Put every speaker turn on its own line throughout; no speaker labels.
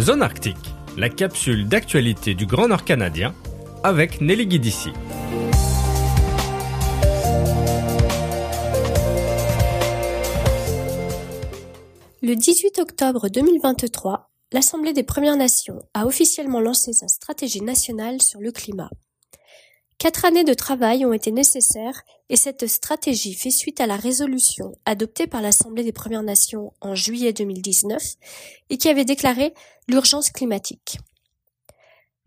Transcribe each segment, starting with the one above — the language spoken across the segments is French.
Zone Arctique, la capsule d'actualité du Grand Nord canadien avec Nelly Guidici.
Le 18 octobre 2023, l'Assemblée des Premières Nations a officiellement lancé sa stratégie nationale sur le climat. Quatre années de travail ont été nécessaires et cette stratégie fait suite à la résolution adoptée par l'Assemblée des Premières Nations en juillet 2019 et qui avait déclaré l'urgence climatique.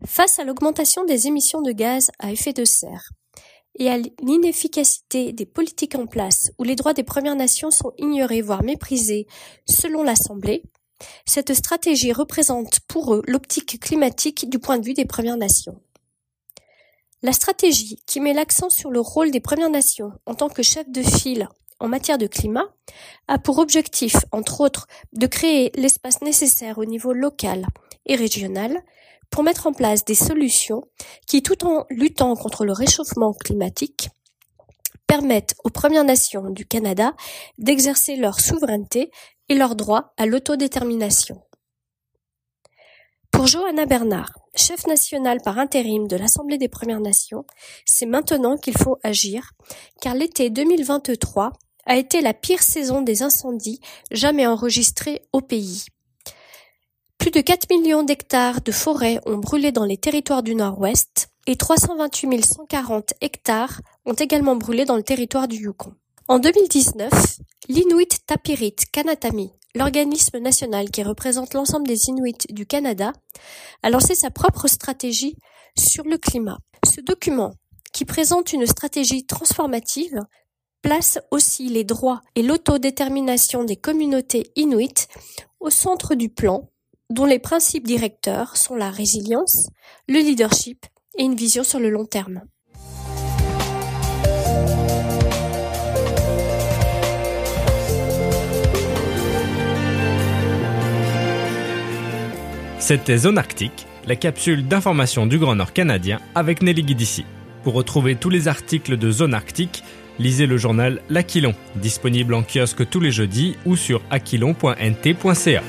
Face à l'augmentation des émissions de gaz à effet de serre et à l'inefficacité des politiques en place où les droits des Premières Nations sont ignorés voire méprisés selon l'Assemblée, cette stratégie représente pour eux l'optique climatique du point de vue des Premières Nations. La stratégie, qui met l'accent sur le rôle des Premières Nations en tant que chef de file en matière de climat, a pour objectif, entre autres, de créer l'espace nécessaire au niveau local et régional pour mettre en place des solutions qui, tout en luttant contre le réchauffement climatique, permettent aux Premières Nations du Canada d'exercer leur souveraineté et leur droit à l'autodétermination. Pour Johanna Bernard, chef national par intérim de l'Assemblée des Premières Nations, c'est maintenant qu'il faut agir, car l'été 2023 a été la pire saison des incendies jamais enregistrée au pays. Plus de 4 millions d'hectares de forêts ont brûlé dans les territoires du Nord-Ouest et 328 140 hectares ont également brûlé dans le territoire du Yukon. En 2019, l'Inuit Tapirit Kanatami, l'organisme national qui représente l'ensemble des Inuits du Canada, a lancé sa propre stratégie sur le climat. Ce document, qui présente une stratégie transformative, place aussi les droits et l'autodétermination des communautés inuites au centre du plan, dont les principes directeurs sont la résilience, le leadership et une vision sur le long terme.
C'était Zone Arctique, la capsule d'information du Grand Nord canadien avec Nelly Guidici. Pour retrouver tous les articles de Zone Arctique, lisez le journal L'Aquilon, disponible en kiosque tous les jeudis ou sur aquilon.nt.ca.